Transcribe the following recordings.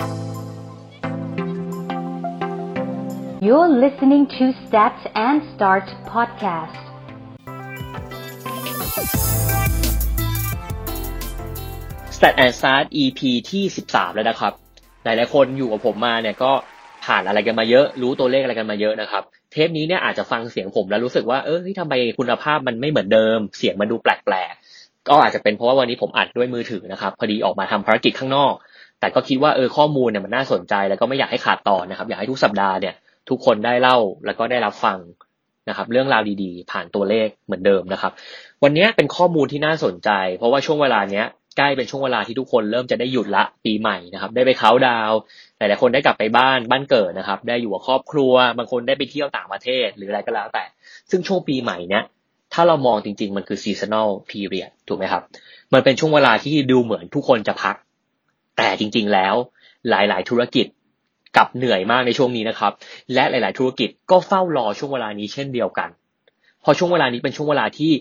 You're listening to Stats and Start podcast. Stat and Start EP ที่ 13 แล้วนะครับ หลายๆคนอยู่กับผมมาเนี่ยก็ผ่านอะไรกันมาเยอะ รู้ตัวเลขอะไรกันมาเยอะนะครับ เทปนี้เนี่ยอาจจะฟังเสียงผมแล้วรู้สึกว่า เออทำไมคุณภาพมันไม่เหมือนเดิม เสียงมันดูแปลกๆ ก็อาจจะเป็นเพราะว่าวันนี้ผมอัดด้วยมือถือนะครับ พอดีออกมาทำภารกิจข้างนอก แต่ก็คิดว่าเออข้อมูลเนี่ยมันน่าสนใจ แล้วก็ไม่อยากให้ขาดตอนนะครับ อยากให้ทุกสัปดาห์เนี่ยทุกคนได้เล่าแล้วก็ได้รับฟังนะครับ เรื่องราวดีๆ ผ่านตัวเลขเหมือนเดิมนะครับ วันนี้เป็นข้อมูลที่น่าสนใจ เพราะว่าช่วงเวลาเนี้ยใกล้เป็นช่วงเวลาที่ทุกคนเริ่มจะได้หยุดละปีใหม่นะครับ ได้ไปเขาดาวหลายๆคนได้กลับไปบ้านบ้านเกิดนะครับ ได้อยู่กับครอบครัว บางคนได้ไปเที่ยวต่างประเทศหรืออะไรก็แล้วแต่ ซึ่งช่วงปีใหม่เนี้ยถ้าเรามองจริง ๆ มันคือ seasonal period ถูกไหมครับ มันเป็นช่วงเวลาที่ดูเหมือนทุกคนจะพัก แต่จริง ๆ แล้วหลาย ๆ ธุรกิจกลับเหนื่อยมากในช่วงนี้นะครับ และหลาย ๆ ธุรกิจก็เฝ้ารอช่วงเวลานี้เช่นเดียวกัน พอช่วงเวลานี้เป็นช่วงเวลาที่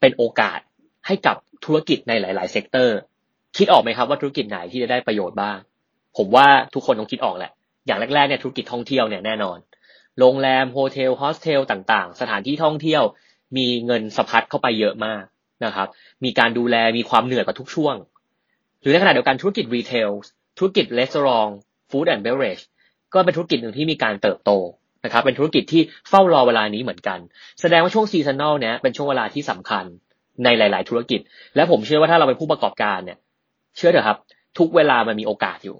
เป็นโอกาสให้กับธุรกิจในหลาย ๆ sector คิดออกไหมครับว่าธุรกิจไหนที่จะได้ประโยชน์บ้าง ผมว่าทุกคนต้องคิดออกแหละ อย่างแรก ๆ เนี่ยธุรกิจท่องเที่ยวเนี่ยแน่นอน โรงแรม hotel hostel ต่างๆ สถานที่ท่องเที่ยว มีเงินสะพัดเข้าไปเยอะมากนะครับ มีการดูแลมีความเหนื่อยกว่าทุกช่วง หรือในขณะเดียวกันธุรกิจ retail ธุรกิจรีสอร์ท food and beverage ก็เป็นธุรกิจหนึ่งที่มีการเติบโตนะครับเป็นธุรกิจที่เฝ้ารอเวลานี้เหมือนกัน แสดงว่าช่วง seasonal เนี้ยเป็นช่วงเวลาที่สำคัญในหลาย ๆ ธุรกิจ และผมเชื่อว่าถ้าเราเป็นผู้ประกอบการเนี่ย เชื่อเถอะครับ ทุกเวลามันมีโอกาสอยู่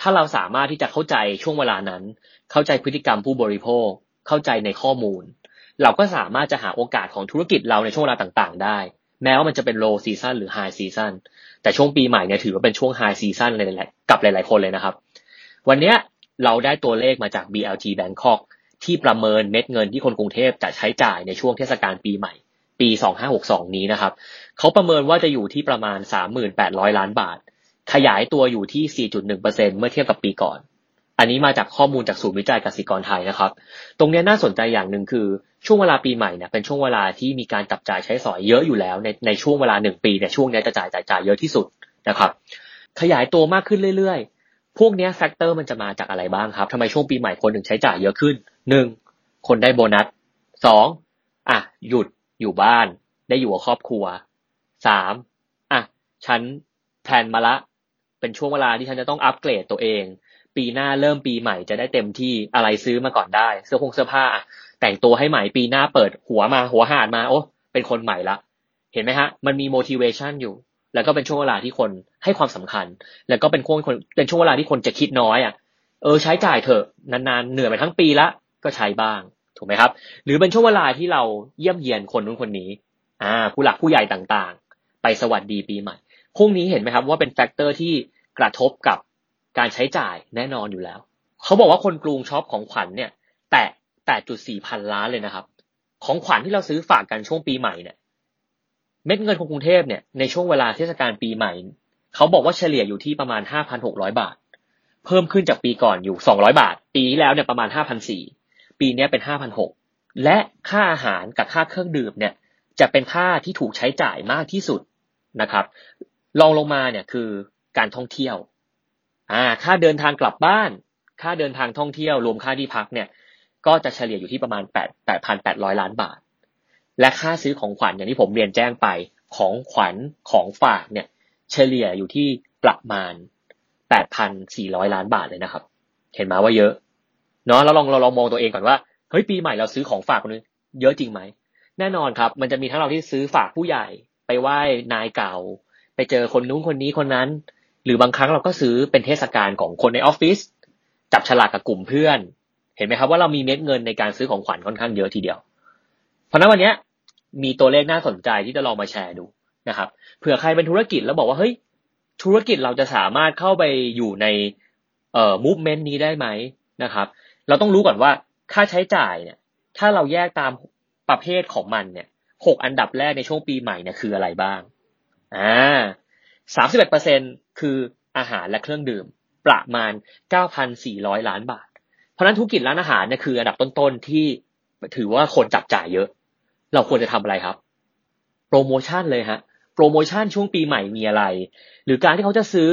ถ้าเราสามารถที่จะเข้าใจช่วงเวลานั้น เข้าใจพฤติกรรมผู้บริโภค เข้าใจในข้อมูล เราก็สามารถจะหาโอกาสของธุรกิจเราในช่วงเวลาต่าง ๆ ได้ แม้ว่ามันจะเป็น low season หรือ high season แต่ช่วงปีใหม่เนี่ยถือว่าเป็นช่วง high season เลยกับหลายๆคนเลยนะครับ วันเนี้ยเราได้ตัวเลขมาจาก BLG Bangkok ที่ประเมินเม็ดเงินที่คนกรุงเทพจะใช้จ่ายในช่วงเทศกาลปีใหม่ ปี 2562 นี้นะครับ เขาประเมินว่าจะอยู่ที่ประมาณ 38,000 ล้านบาท ขยายตัวอยู่ที่ 4.1%เมื่อเทียบกับปีก่อน อันนี้มาจากข้อมูลจากศูนย์วิจัยกสิกรไทยนะครับ ตรงนี้น่าสนใจอย่างหนึ่งคือช่วงเวลาปีใหม่เนี่ยเป็นช่วงเวลาที่มีการจับจ่ายใช้สอยเยอะอยู่แล้ว ในในช่วงเวลาหนึ่งปีเนี่ยช่วงนี้จะจ่ายจ่ายจ่ายเยอะที่สุดนะครับ ขยายตัวมากขึ้นเรื่อยๆ พวกนี้ factor มันจะมาจากอะไรบ้างครับทำไมช่วงปีใหม่คนถึงใช้จ่ายเยอะขึ้นหนึ่งคนได้โบนัสสองอะหยุดอยู่บ้าน ได้อยู่กับครอบครัวสามอะฉันแพลนมาละ เป็นช่วงเวลาที่ฉันจะต้องอัปเกรดตัวเอง ปีหน้าเริ่มปีใหม่จะได้เต็มที่อะไรซื้อมาก่อนได้ เสื้อผงเสื้อผ้า แต่งตัวให้ใหม่ปีหน้าเปิดหัวมาหัวหาดมาโอ้เป็นคนใหม่ละ เห็นไหมฮะ มันมี motivation อยู่ แล้วก็เป็นช่วงเวลาที่คนให้ความสำคัญ แล้วก็เป็นช่วงคนเป็นช่วงเวลาที่คนจะคิดน้อยอะเออใช้จ่ายเถอะนานๆเหนื่อยมาทั้งปีละก็ใช้บ้างถูกไหมครับ หรือเป็นช่วงเวลาที่เราเยี่ยมเยียนคนนู้นคนนี้ อ่า ผู้หลักผู้ใหญ่ต่างๆ ไปสวัสดีปีใหม่ พวกนี้เห็นไหมครับว่าเป็น factor ที่กระทบกับการใช้จ่ายแน่นอนอยู่แล้ว เขาบอกว่าคนกรุงช็อปของขวัญเนี่ย แตะ8.4พันล้านเลยนะครับ ของขวัญที่เราซื้อฝากกันช่วงปีใหม่เนี่ย เม็ดเงินของกรุงเทพเนี่ยในช่วงเวลาเทศกาลปีใหม่ เขาบอกว่าเฉลี่ยอยู่ที่ประมาณ5,600บาท เพิ่มขึ้นจากปีก่อนอยู่200บาท ปีที่แล้วเนี่ยประมาณ5,400ปีนี้เป็น5,600และค่าอาหารกับค่าเครื่องดื่มเนี่ย จะเป็นค่าที่ถูกใช้จ่ายมากที่สุดนะครับ รองลงมาเนี่ยคือการท่องเที่ยวอ่าค่าเดินทางกลับบ้าน ค่าเดินทางท่องเที่ยว รวมค่าที่พักเนี่ย ก็จะเฉลี่ยอยู่ที่ประมาณ8 8,800 ล้านบาท และค่าซื้อของขวัญอย่างที่ผมเรียนแจ้งไปของขวัญของฝากเนี่ย เฉลี่ยอยู่ที่ประมาณ 8,400 ล้านบาทเลยนะครับ เห็นไหมว่าเยอะเนาะเราลองเราลองมองตัวเองก่อนว่าเฮ้ยปีใหม่เราซื้อของฝากคนนึงเยอะจริงไหมแน่นอนครับ มันจะมีทั้งเราที่ซื้อฝากผู้ใหญ่ไปไหว้นายเก่า ไปเจอคนนู้นคนนี้คนนั้น หรือบางครั้งเราก็ซื้อเป็นเทศกาลของคนในออฟฟิศจับฉลากกับกลุ่มเพื่อน เห็นไหมครับว่าเรามีเม็ดเงินในการซื้อของขวัญค่อนข้างเยอะทีเดียว เพราะนั้นวันนี้มีตัวเลขน่าสนใจที่จะลองมาแชร์ดูนะครับเผื่อใครเป็นธุรกิจแล้วบอกว่าเฮ้ยธุรกิจเราจะสามารถเข้าไปอยู่ในเอ่อมูฟเมนต์นี้ได้ไหมนะครับ เราต้องรู้ก่อนว่าค่าใช้จ่ายเนี่ย ถ้าเราแยกตามประเภทของมันเนี่ยหกอันดับแรกในช่วงปีใหม่เนี่ยคืออะไรบ้าง อ่าสามสิบเอ็ดเปอร์เซ็นคืออาหารและเครื่องดื่มประมาณเก้าพันสี่ร้อยล้านบาท เพราะนั้นธุรกิจร้านอาหารเนี่ยคืออันดับต้นๆที่ถือว่าคนจับจ่ายเยอะ เราควรจะทำอะไรครับ โปรโมชั่นเลยฮะ โปรโมชั่นช่วงปีใหม่มีอะไร หรือการที่เขาจะซื้อ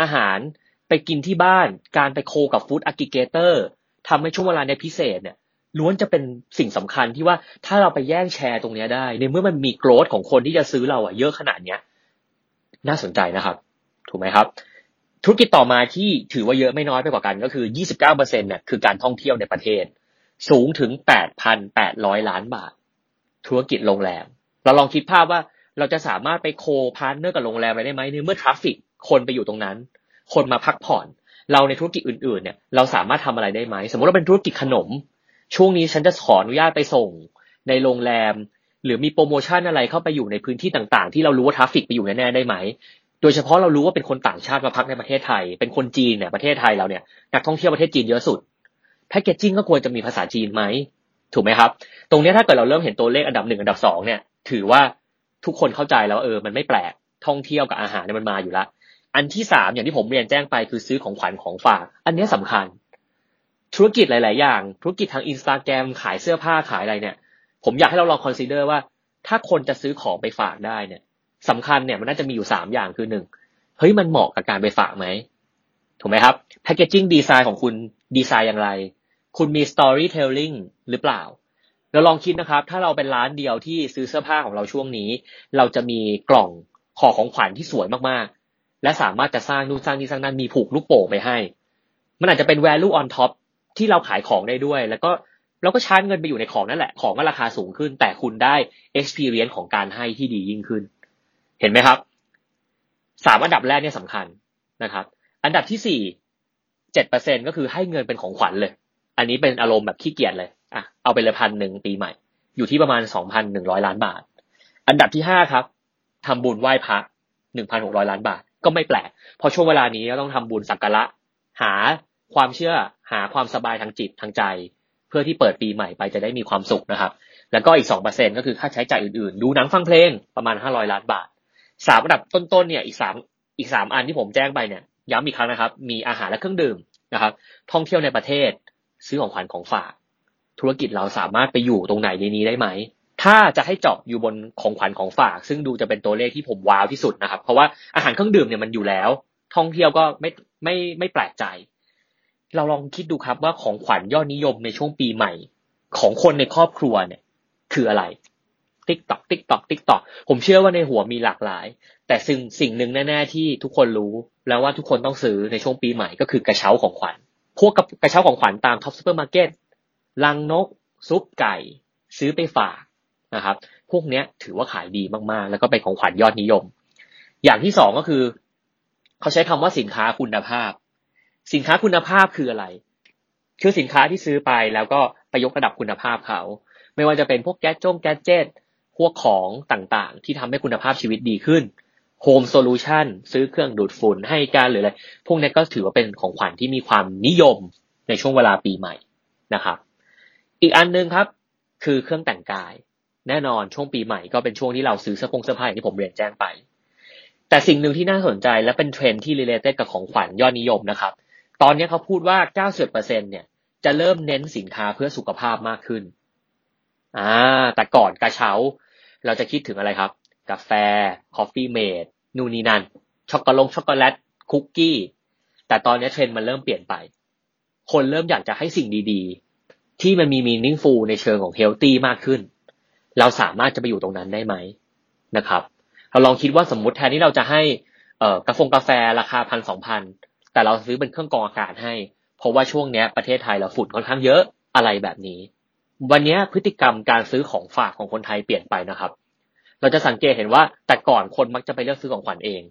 อาหารไปกินที่บ้าน การไป co กับ food aggregator ทำให้ช่วงเวลาในพิเศษเนี่ยล้วนจะเป็นสิ่งสำคัญที่ว่าถ้าเราไปแย่งแชร์ตรงนี้ได้ ในเมื่อมันมี growth ของคนที่จะซื้อเราอะเยอะขนาดเนี้ย น่าสนใจนะครับ ถูกไหมครับ ธุรกิจต่อมาที่ถือว่าเยอะไม่น้อยไปกว่ากันก็คือ 29%เนี่ยคือการท่องเที่ยวในประเทศ สูงถึง 8,800 ล้านบาท ธุรกิจโรงแรม เราลองคิดภาพว่าเราจะสามารถไป co-partner กับโรงแรมไปได้ไหมในเมื่อ traffic คนไปอยู่ตรงนั้น คนมาพักผ่อน เราในธุรกิจอื่นๆเนี่ยเราสามารถทำอะไรได้ไหม สมมติเราเป็นธุรกิจขนม ช่วงนี้ฉันจะขออนุญาตไปส่ง ในโรงแรม หรือมีโปรโมชั่นอะไรเข้าไปอยู่ในพื้นที่ต่างๆ ที่เรารู้ว่า traffic ไปอยู่แน่ๆได้ไหม โดยเฉพาะเรารู้ว่าเป็นคนต่างชาติมาพักในประเทศไทย เป็นคนจีนเนี่ยประเทศไทยเราเนี่ยนักท่องเที่ยวประเทศจีนเยอะสุด packaging ก็ควรจะมีภาษาจีนไหมถูกไหมครับ ตรงนี้ถ้าเกิดเราเริ่มเห็นตัวเลขอันดับหนึ่งอันดับสองเนี่ยถือว่าทุกคนเข้าใจแล้วเออมันไม่แปลกท่องเที่ยวกับอาหารเนี่ยมันมาอยู่ละอันที่สามอย่างที่ผมเรียนแจ้งไปคือซื้อของขวัญของฝาก อันนี้สำคัญ ธุรกิจหลาย ๆ อย่าง ธุรกิจทางอินสตาแกรมขายเสื้อผ้าขายอะไรเนี่ย ผมอยากให้เราลอง consider ว่า ถ้าคนจะซื้อของไปฝากได้เนี่ยสำคัญเนี่ยมันน่าจะมีอยู่สามอย่างคือหนึ่งเฮ้ยมันเหมาะกับการไปฝากไหมถูกไหมครับ packaging design ของคุณดีไซน์อย่างไร คุณมี storytelling หรือเปล่าเราลองคิดนะครับ ถ้าเราเป็นร้านเดียวที่ซื้อเสื้อผ้าของเราช่วงนี้ เราจะมีกล่องห่อของขวัญที่สวยมากๆ และสามารถจะสร้างนู่นสร้างนี่สร้างนั่นมีผูกลูกโป่งไปให้ มันอาจจะเป็น value on top ที่เราขายของได้ด้วย แล้วก็ เราก็ชาร์จเงินไปอยู่ในของนั่นแหละ ของก็ราคาสูงขึ้น แต่คุณได้ experience ของการให้ที่ดียิ่งขึ้น เห็นไหมครับ สามอันดับแรกเนี่ยสำคัญนะครับ อันดับที่สี่เจ็ดเปอร์เซ็นก็คือให้เงินเป็นของขวัญเลย อันนี้เป็นอารมณ์แบบขี้เกียจเลย อะ เอาไปเลยพันหนึ่งปีใหม่ อยู่ที่ประมาณสองพันหนึ่งร้อยล้านบาท อันดับที่ห้าครับทำบุญไหว้พระหนึ่งพันหกร้อยล้านบาท ก็ไม่แปลกพราะช่วงเวลานี้ก็ต้องทำบุญสักการะ หาความเชื่อ หาความสบายทางจิตทางใจ เพื่อที่เปิดปีใหม่ไปจะได้มีความสุขนะครับ แล้วก็อีกสองเปอร์เซ็นก็คือค่าใช้จ่ายอื่นๆ ดูหนังฟังเพลงประมาณห้าร้อยล้านบาทสามอันดับต้นๆเนี่ยอีกสามอีกสามอันที่ผมแจ้งไปเนี่ยย้ำอีกครั้งนะครับ มีอาหารและเครื่องดื่มนะครับ ท่องเที่ยวในประเทศ ซื้อของขวัญของฝาก ธุรกิจเราสามารถไปอยู่ตรงไหนในนี้ได้ไหม ถ้าจะให้เจาะอยู่บนของขวัญของฝาก ซึ่งดูจะเป็นตัวเลขที่ผมว้าวที่สุดนะครับ เพราะว่าอาหารเครื่องดื่มเนี่ยมันอยู่แล้ว ท่องเที่ยวก็ไม่ไม่ไม่แปลกใจ เราลองคิดดูครับว่าของขวัญยอดนิยมในช่วงปีใหม่ ของคนในครอบครัวเนี่ย คืออะไร tick tock tick tock tick tock ผมเชื่อว่าในหัวมีหลากหลาย แต่สิ่งสิ่งหนึ่งแน่ๆที่ทุกคนรู้ แล้วว่าทุกคนต้องซื้อในช่วงปีใหม่ก็คือกระเช้าของขวัญ พวกกระเช้าของขวัญตาม Tops ซูเปอร์มาร์เก็ตลังนก ซุปไก่ ซื้อไปฝากนะครับ พวกเนี้ยถือว่าขายดีมากๆ แล้วก็เป็นของขวัญยอดนิยม อย่างที่สองก็คือ เขาใช้คำว่าสินค้าคุณภาพ สินค้าคุณภาพคืออะไร คือสินค้าที่ซื้อไปแล้วก็ไปยกระดับคุณภาพเขา ไม่ว่าจะเป็นพวกแก๊ดจง gadget พวกของต่างๆ ที่ทำให้คุณภาพชีวิตดีขึ้น home solution ซื้อเครื่องดูดฝุ่นให้กันหรืออะไร พวกนี้ก็ถือว่าเป็นของขวัญที่มีความนิยมในช่วงเวลาปีใหม่นะครับ อีกอันนึงครับคือเครื่องแต่งกาย แน่นอนช่วงปีใหม่ก็เป็นช่วงที่เราซื้อเสื้อผงเสื้อผ้าที่ผมเรียนแจ้งไป แต่สิ่งหนึ่งที่น่าสนใจและเป็นเทรนด์ที่ related กับของขวัญยอดนิยมนะครับ ตอนนี้เขาพูดว่า 90%เนี่ย จะเริ่มเน้นสินค้าเพื่อสุขภาพมากขึ้น อ่า แต่ก่อนกระเช้า เราจะคิดถึงอะไรครับ กาแฟ Coffee-mate นู่นนี่นั่นช็อกโกลตช็อกโกแลต คุกกี้ แต่ตอนนี้เทรนด์มันเริ่มเปลี่ยนไป คนเริ่มอยากจะให้สิ่งดีๆ ที่มันมีมีนิ่งฟูในเชิงของเฮลตี้มากขึ้น เราสามารถจะไปอยู่ตรงนั้นได้ไหมนะครับ เราลองคิดว่าสมมติแทนที่เราจะให้เอ่อกาแฟกาแฟราคาพันสองพัน แต่เราซื้อเป็นเครื่องกรองอากาศให้ เพราะว่าช่วงนี้ประเทศไทยเราฝุ่นค่อนข้างเยอะอะไรแบบนี้ วันนี้พฤติกรรมการซื้อของฝากของคนไทยเปลี่ยนไปนะครับ เราจะสังเกตเห็นว่าแต่ก่อนคนมักจะไปเลือกซื้อของขวัญเอง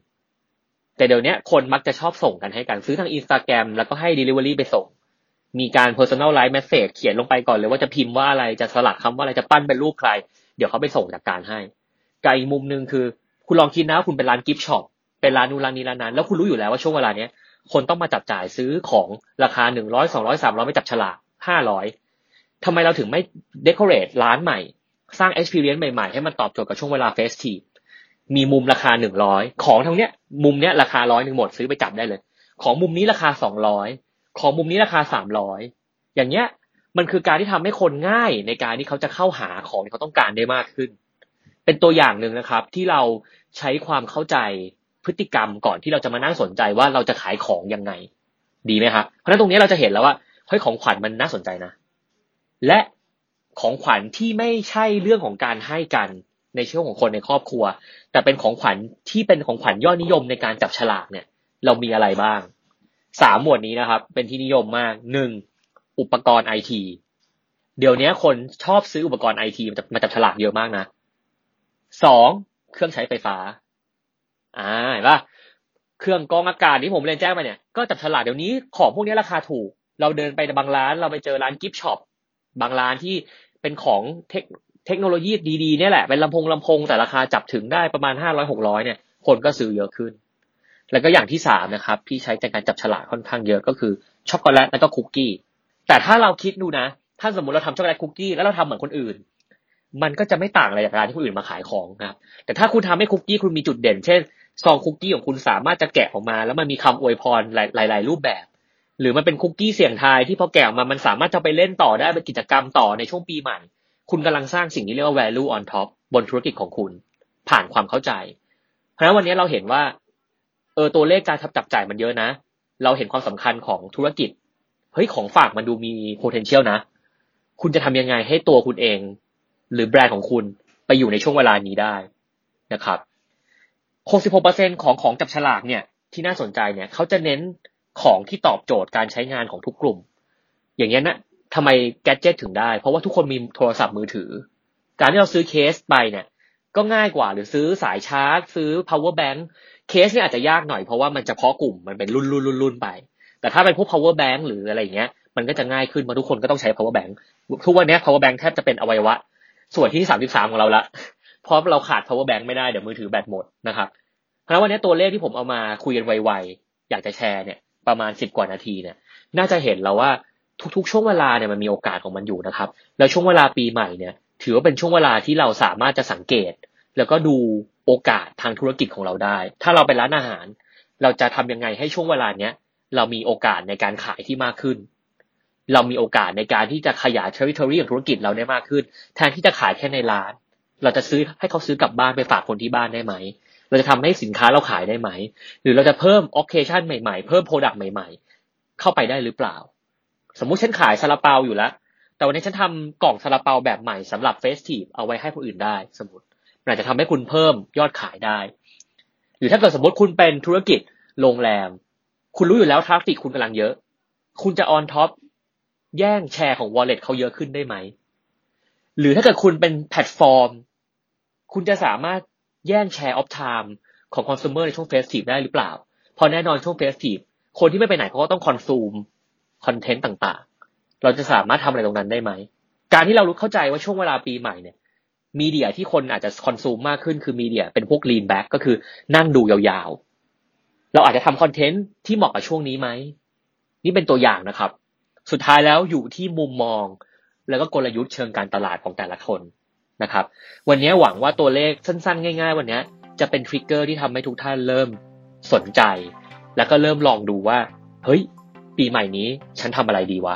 แต่เดี๋ยวนี้คนมักจะชอบส่งกันให้กันซื้อทางอินสตาแกรมแล้วก็ให้ Delivery ไปส่ง มีการ personalize message เขียนลงไปก่อนเลยว่าจะพิมพ์ว่าอะไรจะสลักคำว่าอะไรจะปั้นเป็นรูปใคร เดี๋ยวเขาไปส่งจากการให้กับอีกมุมหนึ่งคือ คุณลองคิดนะคุณเป็นร้าน gift shop เป็นร้านนู้นร้านนี้ร้านนั้น แล้วคุณรู้อยู่แล้วว่าช่วงเวลาเนี้ย คนต้องมาจับจ่ายซื้อของราคาหนึ่งร้อยสองร้อยสามร้อยไปจับฉลากห้าร้อยทำไมเราถึงไม่ decorate ร้านใหม่ สร้าง experience ใหม่ๆ ให้มันตอบโจทย์กับช่วงเวลา festiveมีมุมราคาหนึ่งร้อยของทั้งเนี้ย มุมเนี้ยราคาร้อยหนึ่งหมดซื้อไปจับได้เลย ของมุมนี้ราคาสองร้อยของมุมนี้ราคาสามร้อยอย่างเงี้ยมันคือการที่ทำให้คนง่ายในการที่เขาจะเข้าหาของที่เขาต้องการได้มากขึ้น เป็นตัวอย่างหนึ่งนะครับ ที่เราใช้ความเข้าใจ พฤติกรรมก่อนที่เราจะมานั่งสนใจว่าเราจะขายของยังไง ดีไหมครับเพราะฉะนั้นตรงนี้เราจะเห็นแล้วว่าเฮ้ยของขวัญมันน่าสนใจนะ และของขวัญที่ไม่ใช่เรื่องของการให้กันในช่วงของคนในครอบครัว แต่เป็นของขวัญที่เป็นของขวัญยอดนิยมในการจับฉลากเนี่ย เรามีอะไรบ้างสามหมวดนี้นะครับ เป็นที่นิยมมากหนึ่งอุปกรณ์ไอทีเดี๋ยวนี้คนชอบซื้ออุปกรณ์ไอทีมาจับฉลากเยอะมากนะสองเครื่องใช้ไฟฟ้า อ่าเห็นปะเครื่องกรองอากาศที่ผมเรียนแจ้งมาเนี่ยก็จับฉลากเดี๋ยวนี้ของพวกนี้ราคาถูก เราเดินไปบางร้าน เราไปเจอร้าน gift shop บางร้านที่เป็นของเทคเทคโนโลยีดีๆเนี่ยแหละเป็นลำโพงลำโพงแต่ราคาจับถึงได้ประมาณห้าร้อยหกร้อยเนี่ยคนก็ซื้อเยอะขึ้น แล้วก็อย่างที่สามนะครับที่ใช้ในการจับฉลากค่อนข้างเยอะก็คือช็อกโกแลตแล้วก็คุกกี้แต่ถ้าเราคิดดูนะ ถ้าสมมติเราทำช็อกโกแลตคุกกี้แล้วเราทำเหมือนคนอื่น มันก็จะไม่ต่างอะไรจากร้านที่คนอื่นมาขายของนะครับ แต่ถ้าคุณทำให้คุกกี้คุณมีจุดเด่น เช่นซองคุกกี้ของคุณสามารถจะแกะออกมา แล้วมันมีคำอวยพรหลาย ๆ รูปแบบ หรือมันเป็นคุกกี้เสียงทายที่พอแกะออกมามันสามารถจะไปเล่นต่อได้เป็นกิจกรรมต่อในช่วงปีใหม่ คุณกำลังสร้างสิ่งที่เรียกว่า value on top บนธุรกิจของคุณ ผ่านความเข้าใจ เพราะฉะนั้นวันนี้เราเห็นว่า เออตัวเลขการจับจ่ายมันเยอะนะ เราเห็นความสำคัญของธุรกิจเฮ้ยของฝากมันดูมี potential นะ คุณจะทำยังไงให้ตัวคุณเอง หรือแบรนด์ของคุณไปอยู่ในช่วงเวลานี้ได้นะครับ66%ของของจับฉลากเนี่ยที่น่าสนใจเนี่ยเขาจะเน้นของที่ตอบโจทย์การใช้งานของทุกกลุ่ม อย่างนี้ยนะทำไมแกจิตถึงได้ เพราะว่าทุกคนมีโทรศัพท์มือถือ การที่เราซื้อเคสไปเนี่ยก็ง่ายกว่าหรือซื้อสายชาร์จ ซื้อ power bank เคสเนี่ยอาจจะยากหน่อยเพราะว่ามันจะเพาะกลุ่มมันเป็นรุ่นรุ่นรุ่นรุ่นไป แต่ถ้าเป็นพวก power bank หรืออะไรอย่างเงี้ยมันก็จะง่ายขึ้นเพราะทุกคนก็ต้องใช้ power bank ทุกวันนี้ power bank แทบจะเป็นอวัยวะ ส่วนที่สามสิบสามของเราละเพราะเราขาด power bank ไม่ได้เดี๋ยวมือถือแบตหมดนะครับเพราะวันนี้ตัวเลขที่ผมเอามาคุยกันไวๆ อยากจะแชร์เนี่ยประมาณสิบกว่านาทีเนี่ย น่าจะเห็นแล้วว่าทุกๆ ช่วงเวลาเนี่ยมันมีโอกาสของมันอยู่นะครับ แล้วช่วงเวลาปีใหม่เนี่ย ถือว่าเป็นช่วงเวลาที่เราสามารถจะสังเกต แล้วก็ดูโอกาสทางธุรกิจของเราได้ ถ้าเราเป็นร้านอาหาร เราจะทำยังไงให้ช่วงเวลาเนี้ยเรามีโอกาสในการขายที่มากขึ้น เรามีโอกาสในการที่จะขยาย territory ของธุรกิจเราได้มากขึ้น แทนที่จะขายแค่ในร้าน เราจะซื้อให้เขาซื้อกลับบ้านไปฝากคนที่บ้านได้ไหม เราจะทำให้สินค้าเราขายได้ไหม หรือเราจะเพิ่ม occasion ใหม่ๆ เพิ่ม product ใหม่ ๆ เข้าไปได้หรือเปล่า สมมุติฉันขายซาลาเปาอยู่แล้ว แต่วันนี้ฉันทำกล่องซาลาเปาแบบใหม่สำหรับ festive เอาไว้ให้คนอื่นได้ สมมติมันอาจจะทำให้คุณเพิ่มยอดขายได้ หรือถ้าเกิดสมมติคุณเป็นธุรกิจโรงแรม คุณรู้อยู่แล้ว traffic คุณกำลังเยอะ คุณจะ on top แย่งแชร์ของ wallet เขาเยอะขึ้นได้ไหม หรือถ้าเกิดคุณเป็นแพลตฟอร์ม คุณจะสามารถแย่งแชร์ออฟไทม์ของคอน sumer ในช่วงเฟสทีฟได้หรือเปล่า พอแน่นอนช่วง festive คนที่ไม่ไปไหนเขาก็ต้อง consume คอนเทนต์ต่างๆ เราจะสามารถทำอะไรตรงนั้นได้ไหม การที่เรารู้เข้าใจว่าช่วงเวลาปีใหม่เนี่ย media ที่คนอาจจะ consume มากขึ้นคือ media เป็นพวก lean back ก็คือนั่งดูยาวๆ เราอาจจะทำคอนเทนต์ที่เหมาะกับช่วงนี้ไหม นี่เป็นตัวอย่างนะครับ สุดท้ายแล้วอยู่ที่มุมมอง แล้วก็กลยุทธ์เชิงการตลาดของแต่ละคนนะครับ วันนี้หวังว่าตัวเลขสั้นๆ ง่าย ๆ วันนี้จะเป็น trigger ที่ทำให้ทุกท่านเริ่มสนใจ แล้วก็เริ่มลองดูว่า เฮ้ย ปีใหม่นี้ฉันทำอะไรดีวะ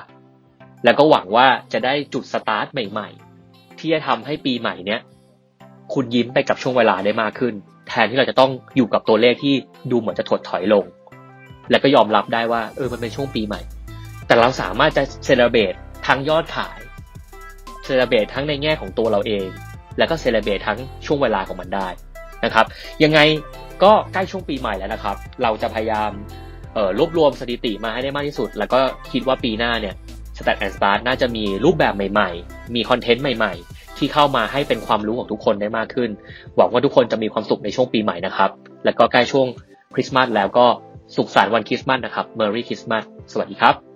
แล้วก็หวังว่าจะได้จุดสตาร์ทใหม่ ๆ ที่จะทำให้ปีใหม่เนี้ยคุณยิ้มไปกับช่วงเวลาได้มากขึ้น แทนที่เราจะต้องอยู่กับตัวเลขที่ดูเหมือนจะถดถอยลง แล้วก็ยอมรับได้ว่าเออมันเป็นช่วงปีใหม่ แต่เราสามารถจะ celebrate ทั้งยอดขาย celebrate ทั้งในแง่ของตัวเราเอง แล้วก็ celebrate ทั้งช่วงเวลาของมันได้นะครับ ยังไงก็ใกล้ช่วงปีใหม่แล้วนะครับ เราจะพยายามรวบรวมสถิติมาให้ได้มากที่สุด แล้วก็คิดว่าปีหน้าเนี่ย Stat and Start น่าจะมีรูปแบบใหม่ๆ มีคอนเทนต์ใหม่ๆ ที่เข้ามาให้เป็นความรู้ของทุกคนได้มากขึ้น หวังว่าทุกคนจะมีความสุขในช่วงปีใหม่นะครับ แล้วก็ใกล้ช่วงคริสต์มาสแล้วก็สุขสันต์วันคริสต์มาสนะครับ Merry Christmas สวัสดีครับ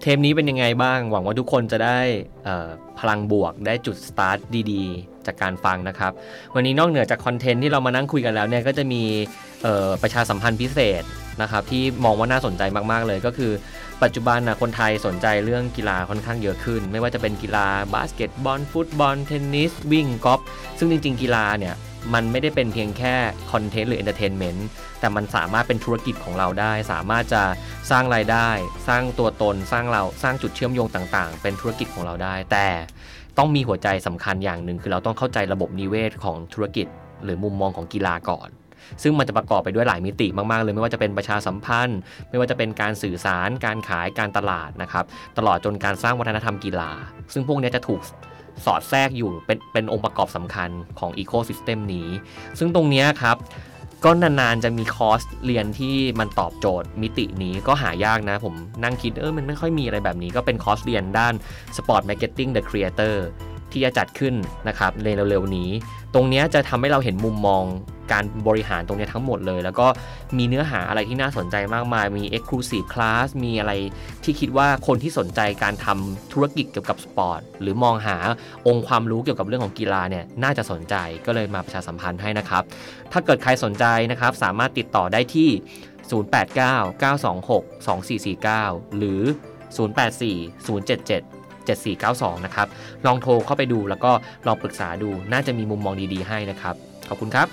เทปนี้เป็นยังไงบ้าง หวังว่าทุกคนจะได้พลังบวกได้จุดสตาร์ทดีๆ จากการฟังนะครับ วันนี้นอกเหนือจาก content ที่เรามานั่งคุยกันแล้วเนี่ยก็จะมีประชาสัมพันธ์พิเศษนะครับที่มองว่าน่าสนใจมากๆเลยก็คือ ปัจจุบันนะคนไทยสนใจเรื่องกีฬาค่อนข้างเยอะขึ้น ไม่ว่าจะเป็นกีฬาบาสเกตบอลฟุตบอลเทนนิสวิ่งกอล์ฟซึ่งจริง ๆ กีฬาเนี่ย มันไม่ได้เป็นเพียงแค่ content หรือ entertainment แต่มันสามารถเป็นธุรกิจของเราได้ สามารถจะสร้างรายได้ สร้างตัวตน สร้างเราสร้างจุดเชื่อมโยงต่างๆ เป็นธุรกิจของเราได้ แต่ต้องมีหัวใจสำคัญอย่างหนึ่งคือเราต้องเข้าใจระบบนิเวศของธุรกิจ หรือมุมมองของกีฬาก่อนซึ่งมันจะประกอบไปด้วยหลายมิติมาก ๆ เลย ไม่ว่าจะเป็นประชาสัมพันธ์ ไม่ว่าจะเป็นการสื่อสาร การขายการตลาดนะครับ ตลอดจนการสร้างวัฒนธรรมกีฬา ซึ่งพวกนี้จะถูก สอดแทรกอยู่เป็นเป็นองค์ประกอบสำคัญของอีโคซิสเต็มนี้ ซึ่งตรงนี้ครับก็นานๆจะมีคอร์สเรียนที่มันตอบโจทย์มิตินี้ก็หายากนะ ผมนั่งคิดเออมันไม่ค่อยมีอะไรแบบนี้ก็เป็นคอร์สเรียนด้าน Sport Marketing the Creator ที่จะจัดขึ้นนะครับในเร็วๆนี้ ตรงนี้จะทำให้เราเห็นมุมมองการบริหารตรงนี้ทั้งหมดเลย แล้วก็มีเนื้อหาอะไรที่น่าสนใจมากมาย มี Exclusive Class มีอะไรที่คิดว่าคนที่สนใจการทำธุรกิจเกี่ยวกับสปอร์ต หรือมองหาองค์ความรู้เกี่ยวกับเรื่องของกีฬาเนี่ยน่าจะสนใจก็เลยมาประชาสัมพันธ์ให้นะครับ ถ้าเกิดใครสนใจนะครับ สามารถติดต่อได้ที่ 089-926-2449 หรือ 084-077 7492 นะครับ ลองโทรเข้าไปดูแล้วก็ลองปรึกษาดู น่าจะมีมุมมองดีๆให้นะครับ ขอบคุณครับ